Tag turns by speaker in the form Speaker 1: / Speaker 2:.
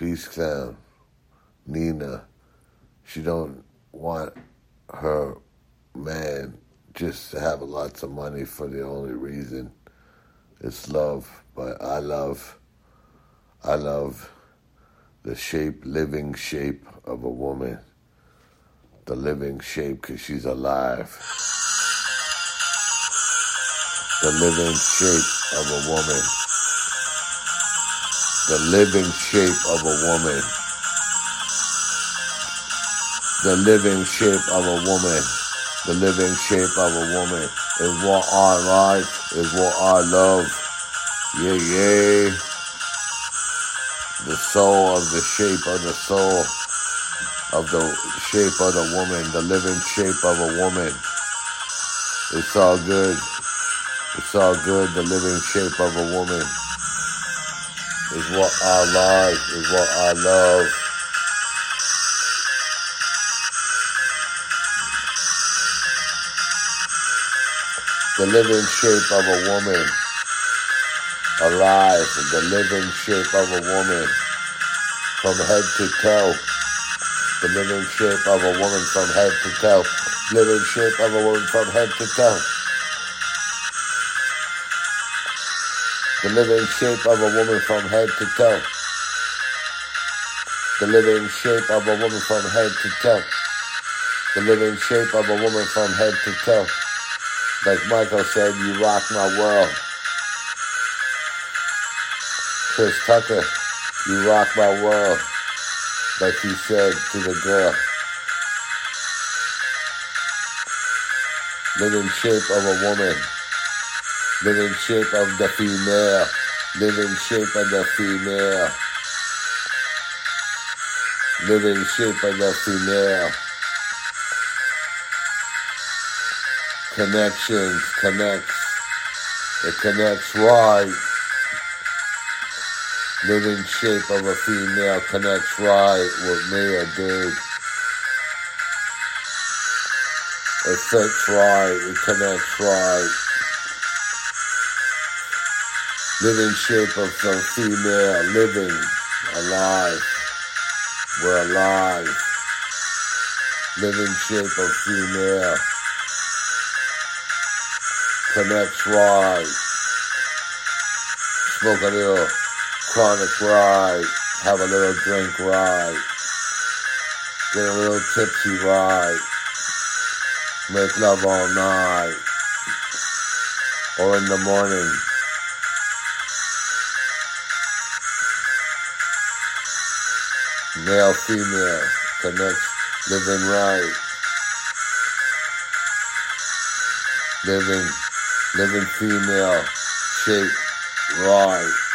Speaker 1: Peace Clown, Nina. She don't want her man just to have lots of money for the only reason it's love. But I love, I love the shape, living shape of a woman. The living shape because she's alive. The living shape of a woman. The living shape of a woman. The living shape of a woman. The living shape of a woman is what I like, is what I love. Yeah, yeah. The soul of the shape of the soul of the shape of the woman, the living shape of a woman. It's all good. It's all good. The living shape of a woman is what I like, is what I love. The living shape of a woman alive, the living shape of a woman from head to toe. The living shape of a woman from head to toe. Living shape of a woman from head to toe. The living shape of a woman from head to toe. The living shape of a woman from head to toe. The living shape of a woman from head to toe. Like Michael said, you rock my world. Chris Tucker, you rock my world. Like he said to the girl. Living shape of a woman. Living shape of the female. Living shape of the female. Living shape of the female. Connections, connects. It connects right. Living shape of a female connects right with me, a dude. It fits right, it connects right. Living shape of some female, living, alive. We're alive. Living shape of female connects right. Smoke a little chronic ride. Have a little drink ride. Get a little tipsy ride. Make love all night. Or in the morning. Male, female, connects, living right. Living living female shape right